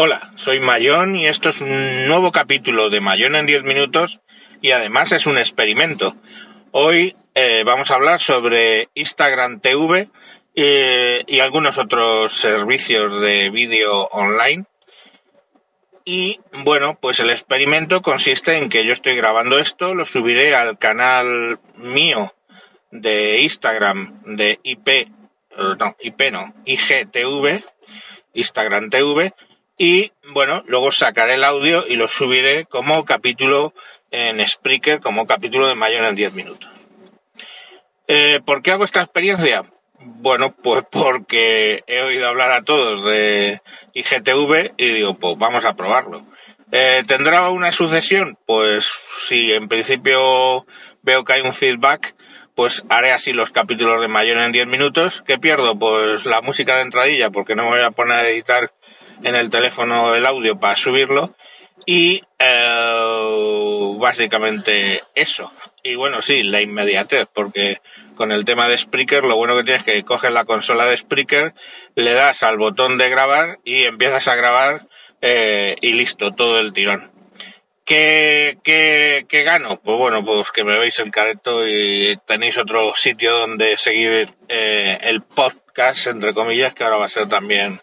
Hola, soy Mayón y esto es un nuevo capítulo de Mayón en 10 minutos y además es un experimento. Hoy eh, vamos a hablar sobre Instagram TV eh, y algunos otros servicios de vídeo online. Y bueno, pues el experimento consiste en que yo estoy grabando esto, lo subiré al canal mío de Instagram de IP, eh, no, IP no, IGTV, Instagram TV, y bueno, luego sacaré el audio y lo subiré como capítulo en Spreaker, como capítulo de mayor en 10 minutos. Eh, ¿Por qué hago esta experiencia? Bueno, pues porque he oído hablar a todos de IGTV y digo, pues vamos a probarlo. Eh, ¿Tendrá una sucesión? Pues si en principio veo que hay un feedback, pues haré así los capítulos de mayor en 10 minutos. ¿Qué pierdo? Pues la música de entradilla, porque no me voy a poner a editar en el teléfono el audio para subirlo y eh, básicamente eso. Y bueno, sí, la inmediatez, porque con el tema de Spreaker lo bueno que tienes es que coges la consola de Spreaker, le das al botón de grabar y empiezas a grabar eh, y listo, todo el tirón. ¿Qué, qué, qué gano? Pues bueno, pues que me veis el careto y tenéis otro sitio donde seguir eh, el podcast, entre comillas, que ahora va a ser también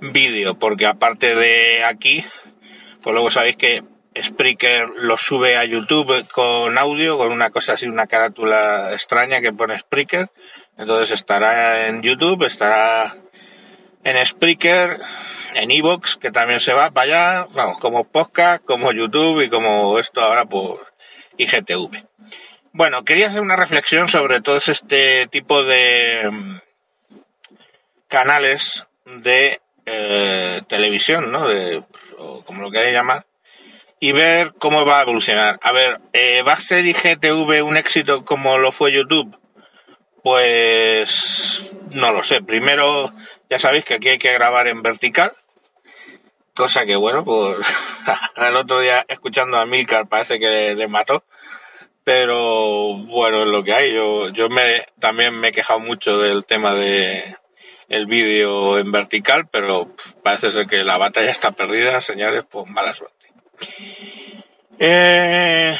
vídeo, porque aparte de aquí, pues luego sabéis que Spreaker lo sube a YouTube con audio, con una cosa así, una carátula extraña que pone Spreaker. Entonces estará en YouTube, estará en Spreaker, en Evox, que también se va para allá, vamos, como podcast, como YouTube y como esto ahora por IGTV. Bueno, quería hacer una reflexión sobre todo este tipo de mm, canales de eh, televisión, ¿no? De, o como lo queráis llamar, y ver cómo va a evolucionar. A ver, eh, ¿va a ser IGTV un éxito como lo fue YouTube? Pues no lo sé. Primero, ya sabéis que aquí hay que grabar en vertical, cosa que bueno, pues el otro día escuchando a Milcar parece que le mató. Pero bueno, es lo que hay. Yo, yo me, también me he quejado mucho del tema de, el vídeo en vertical, pero parece ser que la batalla está perdida, señores, pues mala suerte. Eh,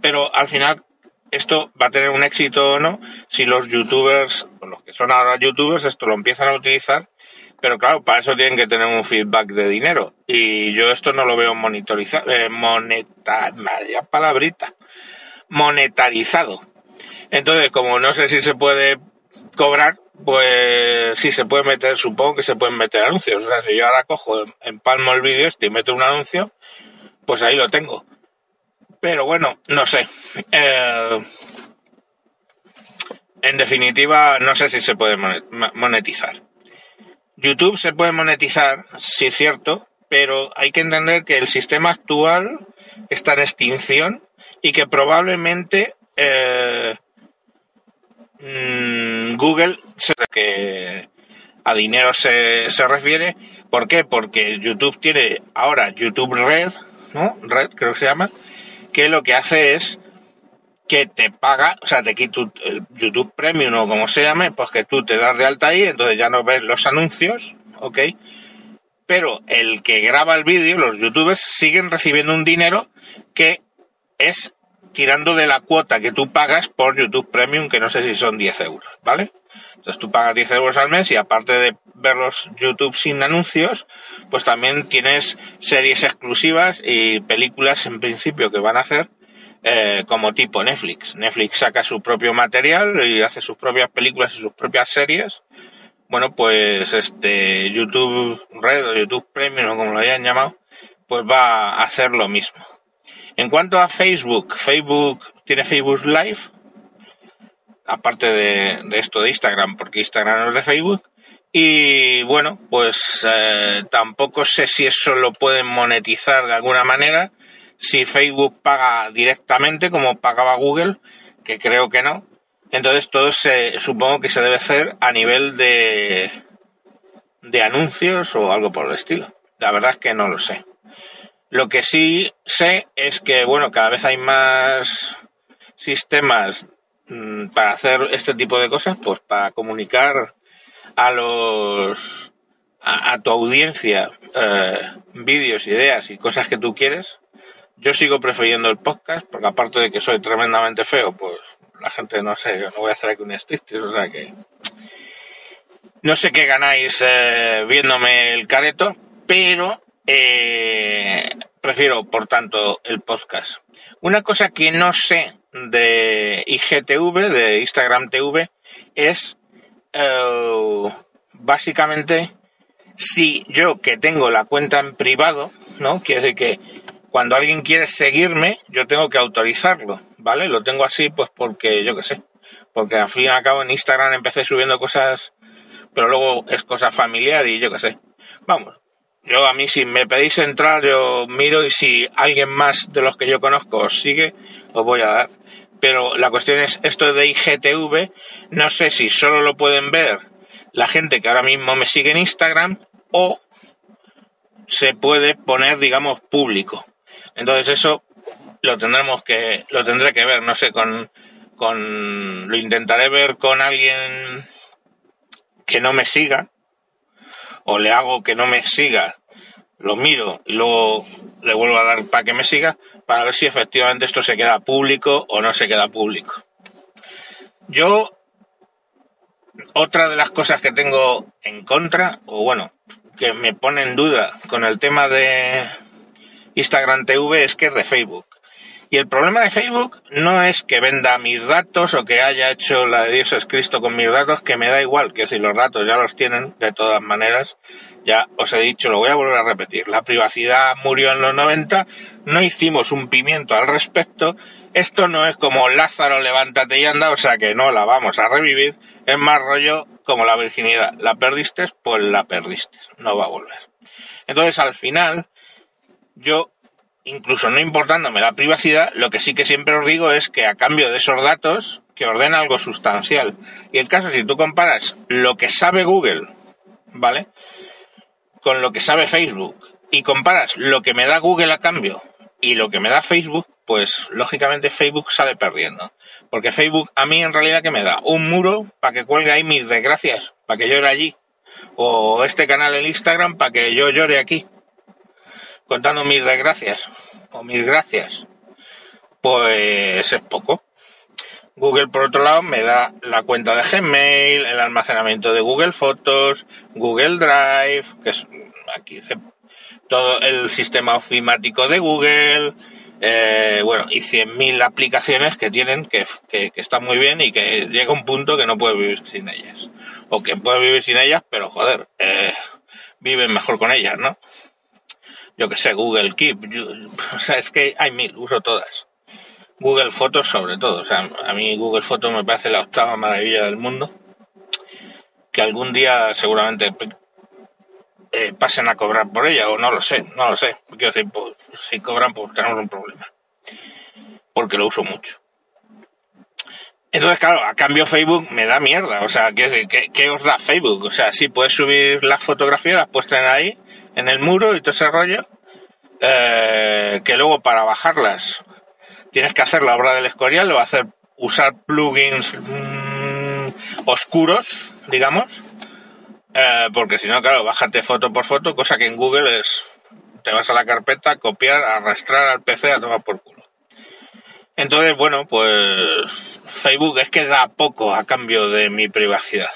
pero al final esto va a tener un éxito o no si los youtubers, o los que son ahora youtubers, esto lo empiezan a utilizar, pero claro, para eso tienen que tener un feedback de dinero. Y yo esto no lo veo monitorizado, eh, palabrita, monetarizado. Entonces, como no sé si se puede cobrar, pues sí se puede meter, supongo que se pueden meter anuncios. O sea, si yo ahora cojo, empalmo el vídeo este y meto un anuncio, pues ahí lo tengo. Pero bueno, no sé. Eh, en definitiva, no sé si se puede monetizar. YouTube se puede monetizar, sí es cierto, pero hay que entender que el sistema actual está en extinción y que probablemente eh, Google que a dinero se, se refiere. ¿Por qué? Porque YouTube tiene ahora YouTube Red, ¿no? Red creo que se llama, que lo que hace es que te paga, o sea, te quita el YouTube Premium o como se llame, pues que tú te das de alta ahí, entonces ya no ves los anuncios, ¿ok? Pero el que graba el vídeo, los youtubers, siguen recibiendo un dinero que es tirando de la cuota que tú pagas por YouTube Premium, que no sé si son 10 euros, ¿vale? Entonces tú pagas 10 euros al mes y aparte de ver los YouTube sin anuncios, pues también tienes series exclusivas y películas en principio que van a hacer eh, como tipo Netflix. Netflix saca su propio material y hace sus propias películas y sus propias series. Bueno, pues este YouTube Red o YouTube Premium o como lo hayan llamado, pues va a hacer lo mismo. En cuanto a Facebook, Facebook tiene Facebook Live, aparte de, esto de Instagram, porque Instagram es de Facebook. Y bueno, pues eh, tampoco sé si eso lo pueden monetizar de alguna manera, si Facebook paga directamente como pagaba Google, que creo que no. Entonces todo se, supongo que se debe hacer a nivel de, de anuncios o algo por el estilo. La verdad es que no lo sé. Lo que sí sé es que, bueno, cada vez hay más sistemas Mm, para hacer este tipo de cosas, pues para comunicar a los a, tu audiencia eh, vídeos, ideas y cosas que tú quieres. Yo sigo prefiriendo el podcast, porque aparte de que soy tremendamente feo, pues la gente no sé, no voy a hacer aquí un striptease, o sea que no sé qué ganáis eh, viéndome el careto, pero eh, prefiero, por tanto, el podcast. Una cosa que no sé de IGTV, de Instagram TV, es eh, básicamente si yo que tengo la cuenta en privado, ¿no? Quiere decir que cuando alguien quiere seguirme, yo tengo que autorizarlo, ¿vale? Lo tengo así, pues porque yo qué sé. Porque al fin y al cabo en Instagram empecé subiendo cosas pero luego es cosa familiar y yo qué sé. Vamos, yo a mí si me pedís entrar, yo miro y si alguien más de los que yo conozco os sigue, os voy a dar. Pero la cuestión es, esto de IGTV, no sé si solo lo pueden ver la gente que ahora mismo me sigue en Instagram o se puede poner, digamos, público. Entonces eso lo tendremos que, lo tendré que ver, no sé, con, con, lo intentaré ver con alguien que no me siga, o le hago que no me siga, lo miro y luego le vuelvo a dar para que me siga, para ver si efectivamente esto se queda público o no se queda público. Yo, otra de las cosas que tengo en contra, o bueno, que me pone en duda con el tema de Instagram TV es que es de Facebook. Y el problema de Facebook no es que venda mis datos o que haya hecho la de Dios es Cristo con mis datos, que me da igual, que si los datos ya los tienen, de todas maneras, ya os he dicho, lo voy a volver a repetir, la privacidad murió en los 90, no hicimos un pimiento al respecto, esto no es como Lázaro, levántate y anda, o sea que no la vamos a revivir, es más rollo como la virginidad, la perdiste, pues la perdiste, no va a volver. Entonces al final, yo incluso no importándome la privacidad, lo que sí que siempre os digo es que a cambio de esos datos, que ordena algo sustancial. Y el caso, si tú comparas lo que sabe Google, ¿vale? Con lo que sabe Facebook, y comparas lo que me da Google a cambio y lo que me da Facebook, pues lógicamente Facebook sale perdiendo. Porque Facebook a mí en realidad que me da un muro para que cuelgue ahí mis desgracias, para que llore allí. O este canal en Instagram para que yo llore aquí contando mis desgracias o mis gracias, pues es poco. Google, por otro lado, me da la cuenta de Gmail, el almacenamiento de Google Fotos, Google Drive, que es aquí todo el sistema ofimático de Google, eh, bueno, y 100.000 aplicaciones que tienen que, que, están muy bien y que llega un punto que no puedes vivir sin ellas. O que puedes vivir sin ellas, pero joder, eh, viven mejor con ellas, ¿no? Yo que sé, Google Keep, o sea, es que hay mil, uso todas. Google Fotos sobre todo, o sea, a mí Google Fotos me parece la octava maravilla del mundo, que algún día seguramente eh, pasen a cobrar por ella, o no lo sé, no lo sé, quiero decir, pues, si cobran pues tenemos un problema, porque lo uso mucho. Entonces, claro, a cambio Facebook me da mierda. O sea, ¿qué, qué, os da Facebook? O sea, sí puedes subir las fotografías, las puedes tener ahí, en el muro y todo ese rollo, eh, que luego para bajarlas tienes que hacer la obra del Escorial o hacer usar plugins mm, oscuros, digamos, eh, porque si no, claro, bájate foto por foto, cosa que en Google es, te vas a la carpeta, copiar, arrastrar al PC a tomar por culo. Entonces, bueno, pues Facebook es que da poco a cambio de mi privacidad.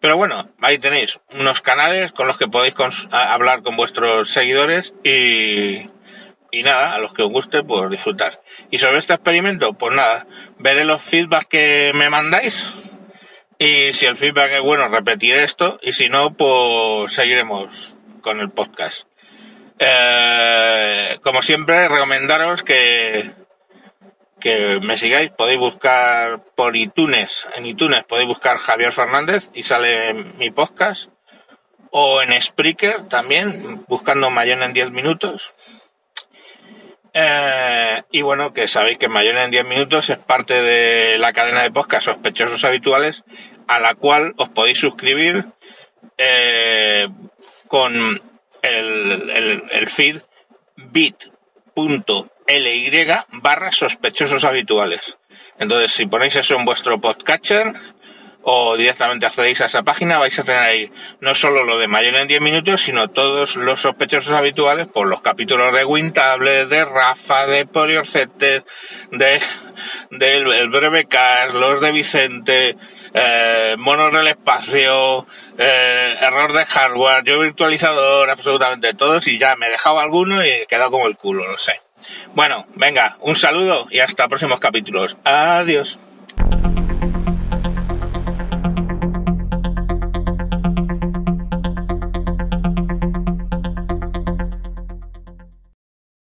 Pero bueno, ahí tenéis unos canales con los que podéis hablar con vuestros seguidores y, y nada, a los que os guste, pues disfrutar. Y sobre este experimento, pues nada, veré los feedbacks que me mandáis y si el feedback es bueno, repetiré esto y si no, pues seguiremos con el podcast. Eh, como siempre, recomendaros que, que me sigáis, podéis buscar por iTunes, en iTunes podéis buscar Javier Fernández y sale mi podcast, o en Spreaker también, buscando Mayón en 10 minutos. Eh, y bueno, que sabéis que Mayón en 10 minutos es parte de la cadena de podcast sospechosos habituales, a la cual os podéis suscribir eh, con el, el, el feed bit.ly barra sospechosos habituales. Entonces, si ponéis eso en vuestro podcatcher, o directamente accedéis a esa página, vais a tener ahí no solo lo de mayor en 10 minutos, sino todos los sospechosos habituales por los capítulos de Wintable, de Rafa, de Poliorcetes, de del el breve Cast, los de Vicente, eh, monos del espacio, eh, error de hardware, yo virtualizador, absolutamente todos y ya me he dejado alguno y he quedado como el culo, no sé. Bueno, venga, un saludo y hasta próximos capítulos. Adiós.